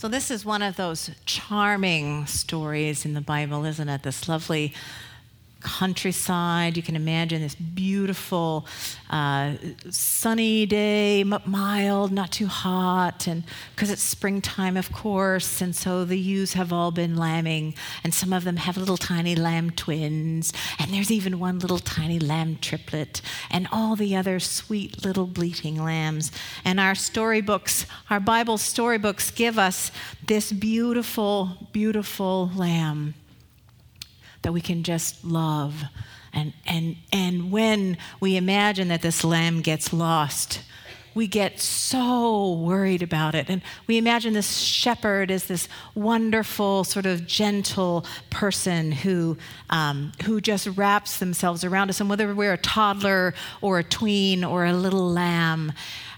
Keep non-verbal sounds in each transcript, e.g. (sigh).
So, this is one of those charming stories in the Bible, isn't it? This lovely countryside. You can imagine this beautiful uh, sunny day, mild, not too hot, and because it's springtime, of course, and so the ewes have all been lambing, and some of them have little tiny lamb twins, and there's even one little tiny lamb triplet, and all the other sweet little bleating lambs. And our storybooks, our Bible storybooks, give us this beautiful, beautiful lamb that we can just love. And, and, and when we imagine that this lamb gets lost, we get so worried about it. And we imagine this shepherd as this wonderful, sort of gentle person who, um, who just wraps themselves around us. And whether we're a toddler or a tween or a little lamb,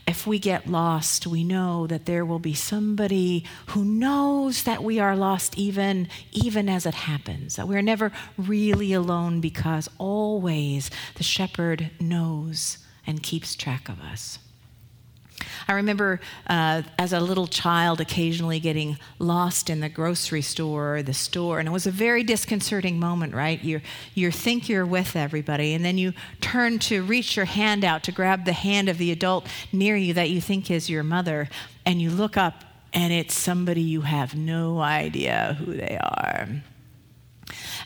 if we get lost, we know that there will be somebody who knows that we are lost even, even as it happens, that we're never really alone because always the shepherd knows and keeps track of us. I remember uh, as a little child occasionally getting lost in the grocery store or the store, and it was a very disconcerting moment, right? You you think you're with everybody, and then you turn to reach your hand out to grab the hand of the adult near you that you think is your mother, and you look up, and it's somebody you have no idea who they are.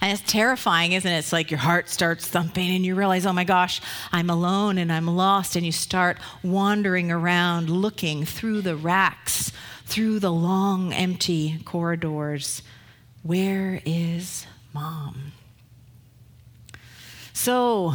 And it's terrifying, isn't it? It's like your heart starts thumping and you realize, oh my gosh, I'm alone and I'm lost. And you start wandering around looking through the racks, through the long, empty corridors. Where is mom? So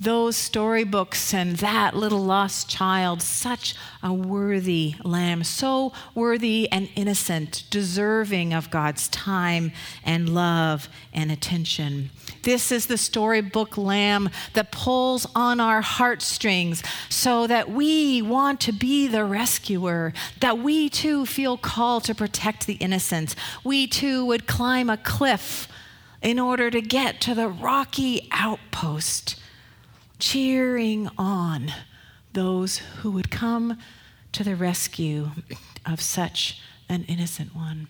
those storybooks and that little lost child, such a worthy lamb, so worthy and innocent, deserving of God's time and love and attention. This is the storybook lamb that pulls on our heartstrings so that we want to be the rescuer, that we too feel called to protect the innocent. We too would climb a cliff in order to get to the rocky outpost cheering on those who would come to the rescue of such an innocent one.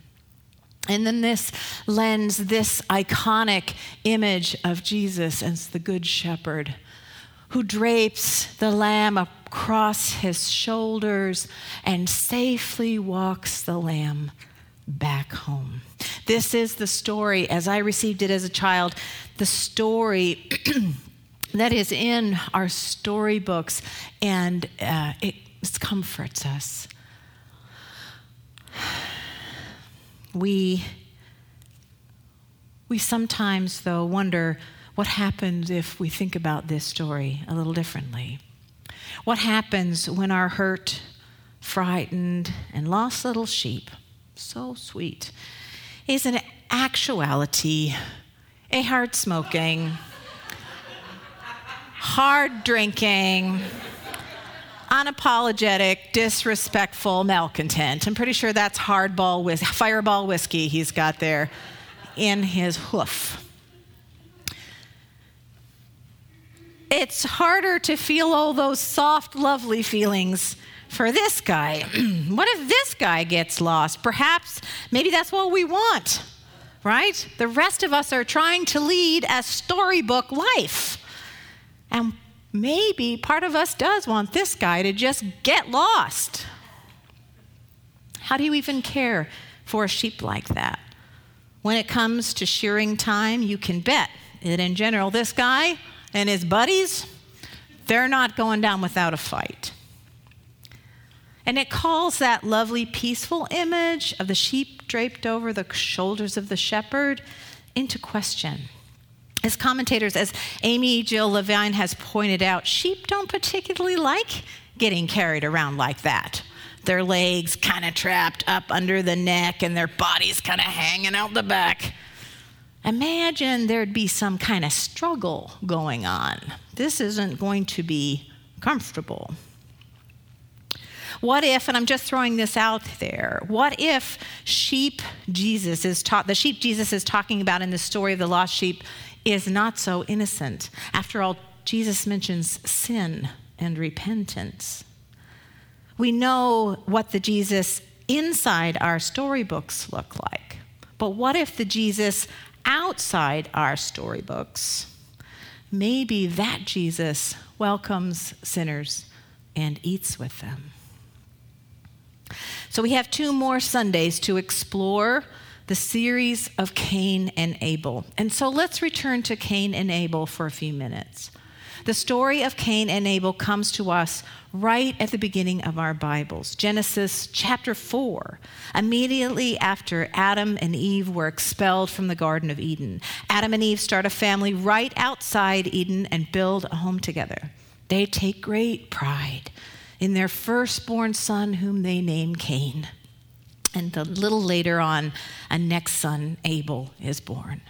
And then this lends this iconic image of Jesus as the Good Shepherd who drapes the lamb across his shoulders and safely walks the lamb back home. This is the story, as I received it as a child, the story (clears throat) that is in our storybooks, and uh, it comforts us. We, we sometimes, though, wonder what happens if we think about this story a little differently. What happens when our hurt, frightened, and lost little sheep, so sweet, is in actuality a hard smoking, hard drinking, unapologetic, disrespectful malcontent. I'm pretty sure that's hardball whis- fireball whiskey he's got there in his hoof. It's harder to feel all those soft, lovely feelings for this guy. (clears throat) what if this guy gets lost? Perhaps, maybe that's what we want, right? The rest of us are trying to lead a storybook life. And maybe part of us does want this guy to just get lost. How do you even care for a sheep like that? When it comes to shearing time, you can bet that in general, this guy and his buddies, they're not going down without a fight. And it calls that lovely, peaceful image of the sheep draped over the shoulders of the shepherd into question. As commentators, as Amy Jill Levine has pointed out, sheep don't particularly like getting carried around like that. Their legs kind of trapped up under the neck and their bodies kind of hanging out the back. imagine there'd be some kind of struggle going on. This isn't going to be comfortable. What if, and I'm just throwing this out there, what if sheep Jesus is taught, the sheep Jesus is talking about in the story of the lost sheep is not so innocent? After all, Jesus mentions sin and repentance. We know what the Jesus inside our storybooks look like. But what if the Jesus outside our storybooks, maybe that Jesus welcomes sinners and eats with them? So we have two more Sundays to explore the series of Cain and Abel. And so let's return to Cain and Abel for a few minutes. The story of Cain and Abel comes to us right at the beginning of our Bibles. Genesis chapter 4, immediately after Adam and Eve were expelled from the Garden of Eden. Adam and Eve start a family right outside Eden and build a home together. They take great pride in their firstborn son, whom they name Cain. And a little later on, a next son, Abel, is born.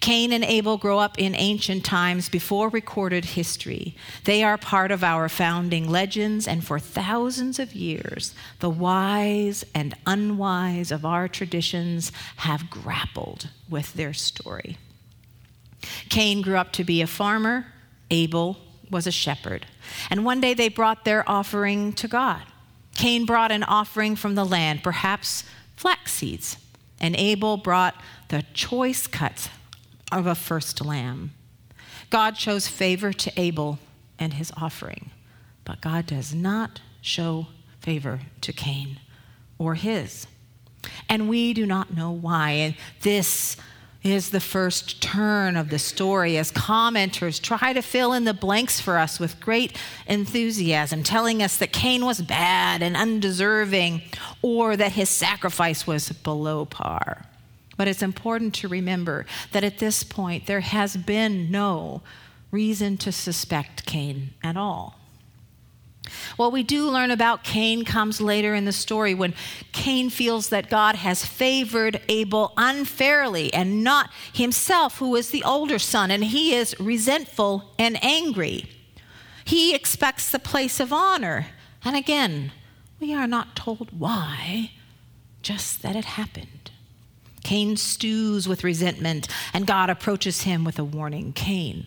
Cain and Abel grow up in ancient times before recorded history. They are part of our founding legends, and for thousands of years, the wise and unwise of our traditions have grappled with their story. Cain grew up to be a farmer, Abel was a shepherd. And one day they brought their offering to God. Cain brought an offering from the land, perhaps flax seeds, and Abel brought the choice cuts of a first lamb. God shows favor to Abel and his offering, but God does not show favor to Cain or his. And we do not know why. And this is the first turn of the story as commenters try to fill in the blanks for us with great enthusiasm, telling us that Cain was bad and undeserving or that his sacrifice was below par. But it's important to remember that at this point, there has been no reason to suspect Cain at all. What we do learn about Cain comes later in the story when Cain feels that God has favored Abel unfairly and not himself, who is the older son, and he is resentful and angry. He expects the place of honor. And again, we are not told why, just that it happened. Cain stews with resentment, and God approaches him with a warning Cain,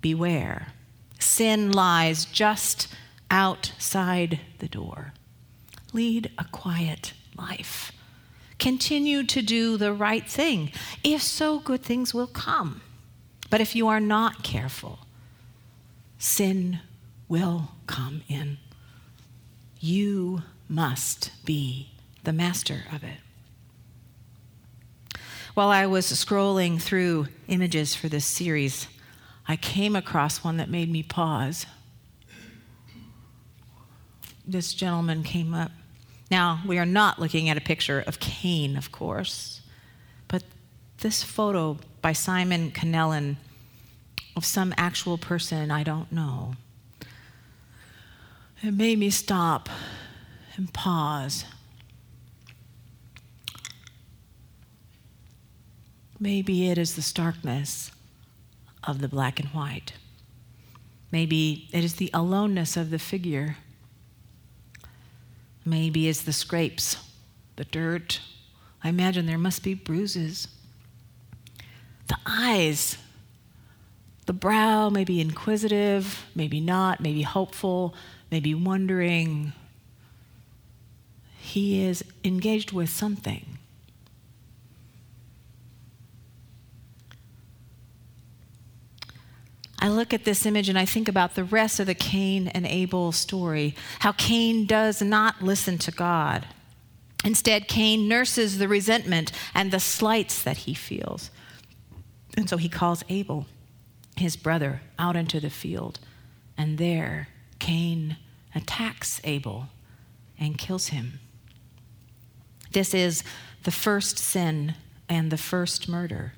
beware. Sin lies just outside the door. Lead a quiet life. Continue to do the right thing. If so, good things will come. But if you are not careful, sin will come in. You must be the master of it. While I was scrolling through images for this series, I came across one that made me pause. This gentleman came up. Now, we are not looking at a picture of Cain, of course, but this photo by Simon Cannellin of some actual person I don't know. It made me stop and pause Maybe it is the starkness of the black and white. Maybe it is the aloneness of the figure. Maybe it's the scrapes, the dirt. I imagine there must be bruises. The eyes, the brow may be inquisitive, maybe not, maybe hopeful, maybe wondering. He is engaged with something. I look at this image and I think about the rest of the Cain and Abel story, how Cain does not listen to God. Instead, Cain nurses the resentment and the slights that he feels. And so he calls Abel, his brother, out into the field. And there, Cain attacks Abel and kills him. This is the first sin and the first murder.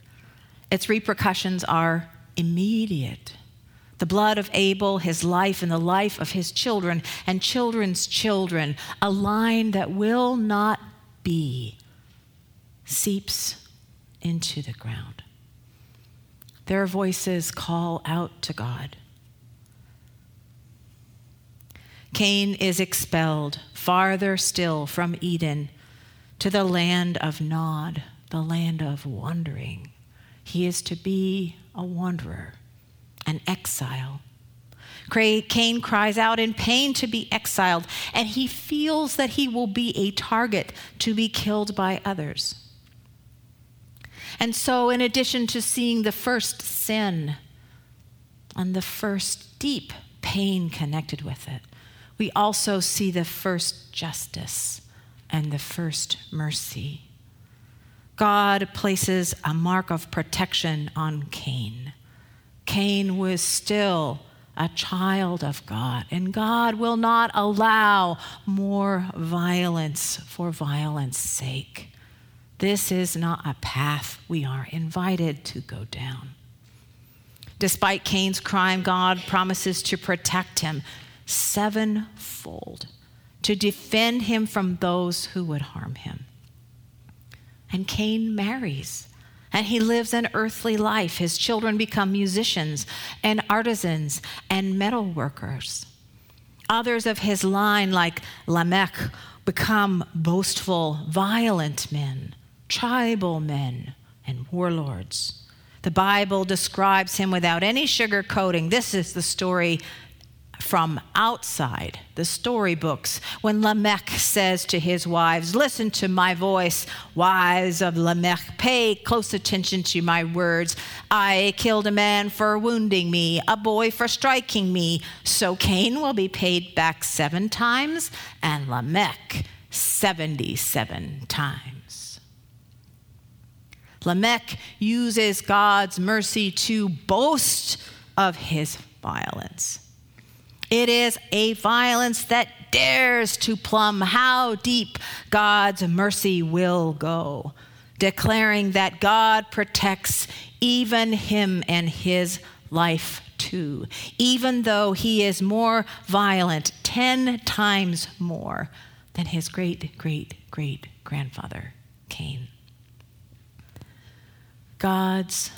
Its repercussions are immediate. The blood of Abel, his life, and the life of his children and children's children, a line that will not be, seeps into the ground. Their voices call out to God. Cain is expelled farther still from Eden to the land of Nod, the land of wandering. He is to be a wanderer, an exile. Cain cries out in pain to be exiled, and he feels that he will be a target to be killed by others. And so, in addition to seeing the first sin and the first deep pain connected with it, we also see the first justice and the first mercy. God places a mark of protection on Cain. Cain was still a child of God, and God will not allow more violence for violence sake. This is not a path we are invited to go down. Despite Cain's crime, God promises to protect him sevenfold, to defend him from those who would harm him. And Cain marries and he lives an earthly life. His children become musicians and artisans and metal workers. Others of his line, like Lamech, become boastful, violent men, tribal men, and warlords. The Bible describes him without any sugarcoating. This is the story from outside the storybooks when Lamech says to his wives, Listen to my voice, wives of Lamech, pay close attention to my words. I killed a man for wounding me, a boy for striking me. So Cain will be paid back seven times, and Lamech 77 times. Lamech uses God's mercy to boast of his violence. It is a violence that dares to plumb how deep God's mercy will go, declaring that God protects even him and his life too, even though he is more violent, 10 times more than his great, great, great grandfather, Cain. God's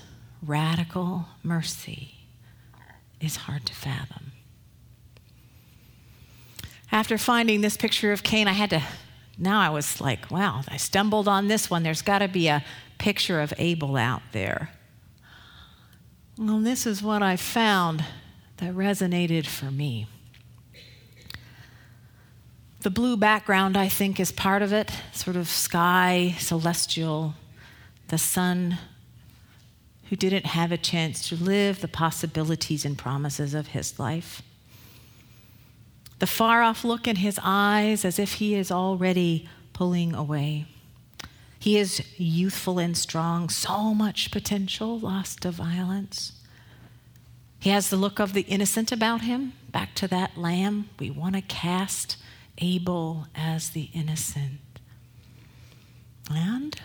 radical mercy is hard to fathom. After finding this picture of Cain, I had to, now I was like, wow, I stumbled on this one. There's got to be a picture of Abel out there. Well, this is what I found that resonated for me. The blue background, I think, is part of it, sort of sky, celestial, the sun who didn't have a chance to live the possibilities and promises of his life the far off look in his eyes as if he is already pulling away. He is youthful and strong, so much potential lost to violence. He has the look of the innocent about him, back to that lamb. We want to cast Abel as the innocent. And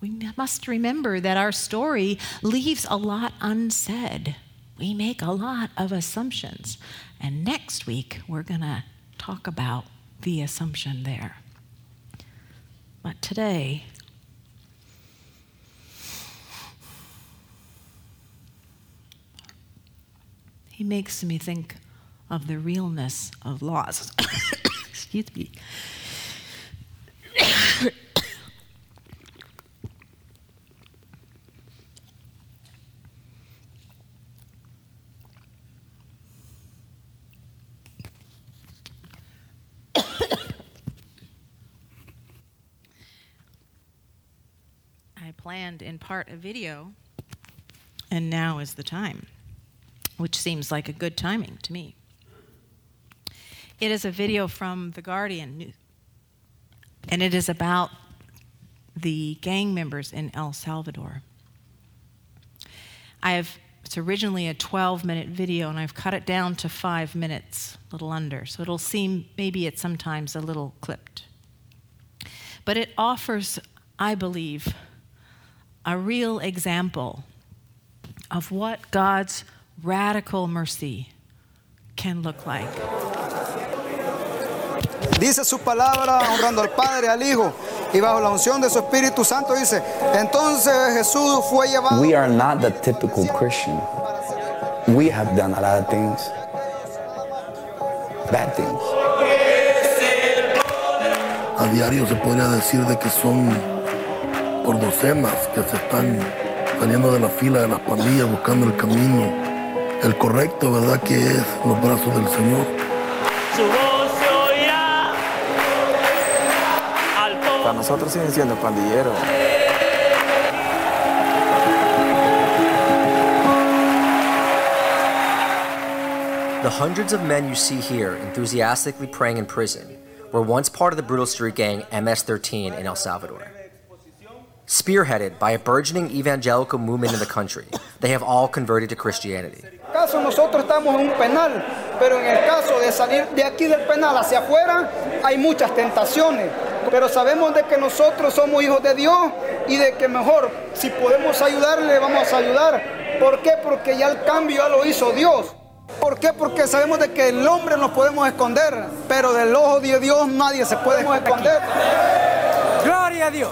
we must remember that our story leaves a lot unsaid. We make a lot of assumptions and next week, we're going to talk about the assumption there. But today, he makes me think of the realness of loss. (coughs) Excuse me. Planned in part a video, and now is the time, which seems like a good timing to me. It is a video from The Guardian, and it is about the gang members in El Salvador. I have it's originally a 12 minute video, and I've cut it down to five minutes, a little under. So it'll seem maybe it's sometimes a little clipped. But it offers, I believe, a real example of what God's radical mercy can look like. Dice su palabra honrando al Padre, al Hijo y bajo la unción de su Espíritu Santo dice, entonces Jesús fue llevado. We are not the typical Christian. We have done a lot of things, bad things. A diario se podría decir de que son por docenas que se están saliendo de la fila de las pandillas buscando el camino, el correcto, ¿verdad? Que es los brazos del Señor. Su voz se oirá al Para nosotros siguen siendo pandilleros. The hundreds of men you see here enthusiastically praying in prison were once part of the brutal street gang MS 13 in El Salvador. Spearheaded by a burgeoning evangelical movement in the country, they have all converted to Christianity. caso nosotros estamos en un penal, pero en el caso de salir de aquí del penal hacia afuera hay muchas tentaciones. Pero sabemos de que nosotros somos hijos de Dios y de que mejor si podemos ayudarle vamos a ayudar. ¿Por qué? Porque ya el cambio ya lo hizo Dios. ¿Por qué? Porque sabemos de que el hombre nos podemos esconder, pero del ojo de Dios nadie se puede esconder. Gloria a Dios.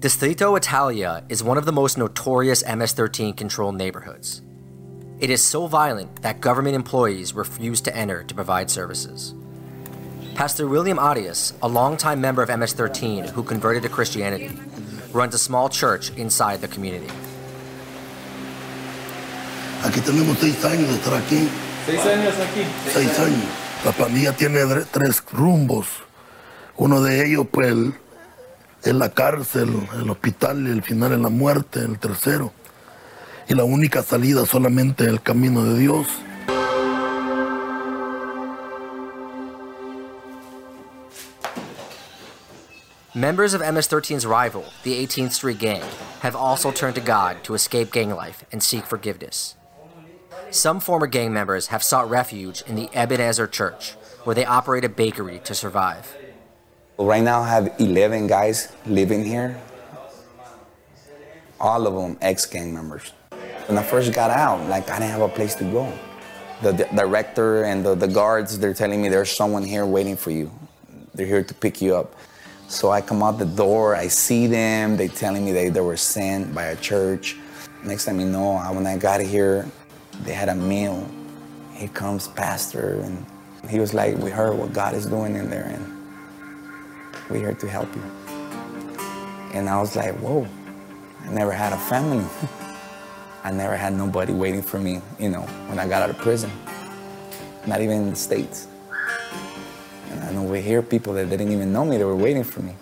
Distrito Italia is one of the most notorious MS 13 controlled neighborhoods. It is so violent that government employees refuse to enter to provide services. Pastor William Arias, a longtime member of MS 13 who converted to Christianity, runs a small church inside the community. Aquí tenemos seis años de estar aquí. Seis años aquí. Seis años. La pandilla tiene tres rumbos. Uno de ellos, pues, es la cárcel, el hospital y el final es la muerte, el tercero. Y la única salida solamente el camino de Dios. Members of MS 13's rival, the 18th Street Gang, have also turned to God to escape gang life and seek forgiveness. Some former gang members have sought refuge in the Ebenezer Church, where they operate a bakery to survive. Right now, I have 11 guys living here. All of them ex-gang members. When I first got out, like I didn't have a place to go. The, di- director and the, the guards, they're telling me there's someone here waiting for you. They're here to pick you up. So I come out the door, I see them, They're telling me they, they were sent by a church. Next time you know, when I got here, they had a meal. Here comes pastor, and he was like, we heard what God is doing in there, and we're here to help you. And I was like, whoa, I never had a family. (laughs) I never had nobody waiting for me, you know, when I got out of prison. Not even in the States. And I know we hear people that didn't even know me, they were waiting for me.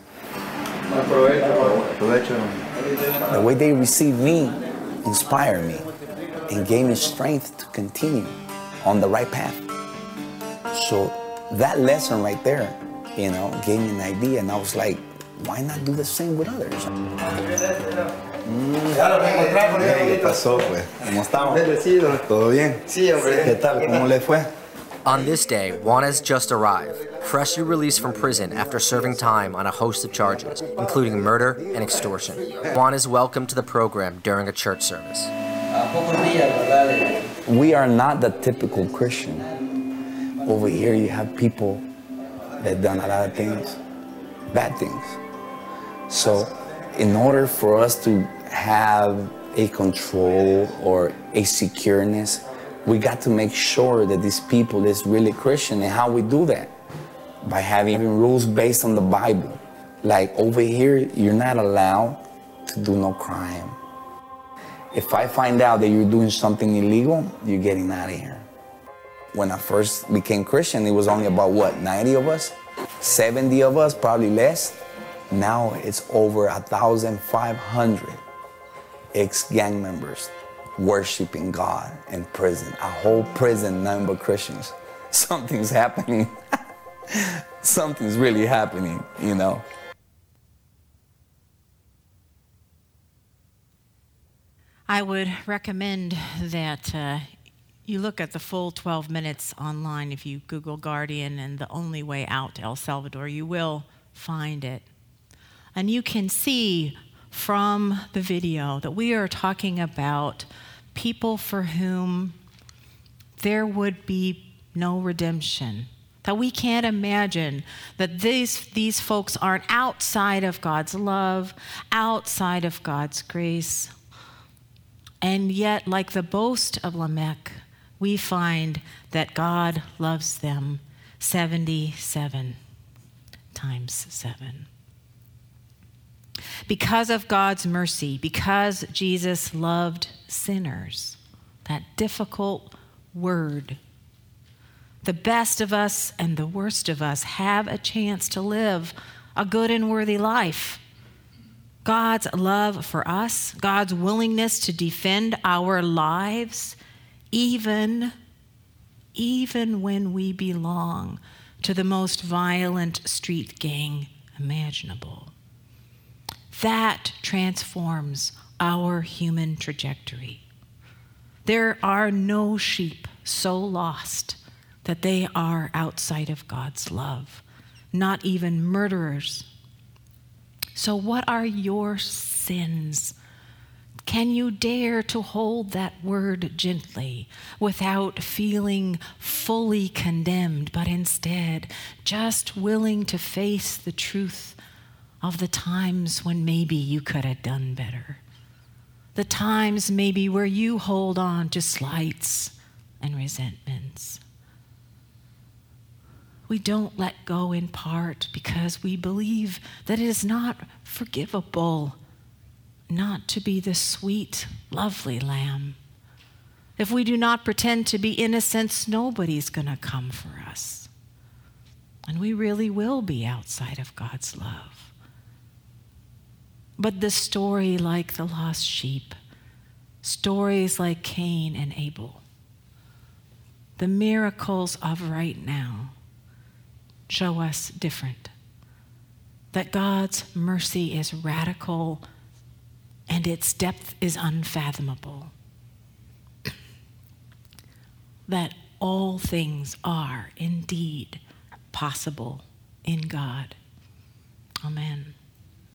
The way they received me inspired me and gave me strength to continue on the right path. So that lesson right there, you know, gave me an idea, and I was like, why not do the same with others? ¿Qué pasó, pues? ¿Cómo estamos? ¿Todo bien? Sí, hombre. ¿Qué tal? ¿Cómo le fue? On this day, Juan has just arrived, freshly released from prison after serving time on a host of charges, including murder and extortion. Juan is welcomed to the program during a church service. We are not the typical Christian. Over here, you have people that done a lot of things, bad things. So, in order for us to have a control or a secureness, we got to make sure that these people is really Christian. And how we do that? By having rules based on the Bible. Like over here, you're not allowed to do no crime. If I find out that you're doing something illegal, you're getting out of here. When I first became Christian, it was only about what, 90 of us? 70 of us, probably less. Now it's over 1,500 ex gang members worshiping God in prison. A whole prison, none but Christians. (laughs) Something's happening. (laughs) Something's really happening, you know. I would recommend that uh, you look at the full 12 minutes online. If you Google Guardian and the only way out to El Salvador, you will find it. And you can see from the video that we are talking about people for whom there would be no redemption. That we can't imagine that these, these folks aren't outside of God's love, outside of God's grace. And yet, like the boast of Lamech, we find that God loves them 77 times 7. Because of God's mercy, because Jesus loved sinners, that difficult word, the best of us and the worst of us have a chance to live a good and worthy life. God's love for us, God's willingness to defend our lives, even, even when we belong to the most violent street gang imaginable. That transforms our human trajectory. There are no sheep so lost that they are outside of God's love, not even murderers. So, what are your sins? Can you dare to hold that word gently without feeling fully condemned, but instead just willing to face the truth of the times when maybe you could have done better. The times maybe where you hold on to slights and resentments. We don't let go in part because we believe that it is not forgivable not to be the sweet, lovely lamb. If we do not pretend to be innocents, nobody's going to come for us. And we really will be outside of God's love. But the story like the lost sheep, stories like Cain and Abel, the miracles of right now show us different. That God's mercy is radical and its depth is unfathomable. that all things are indeed possible in God. Amen.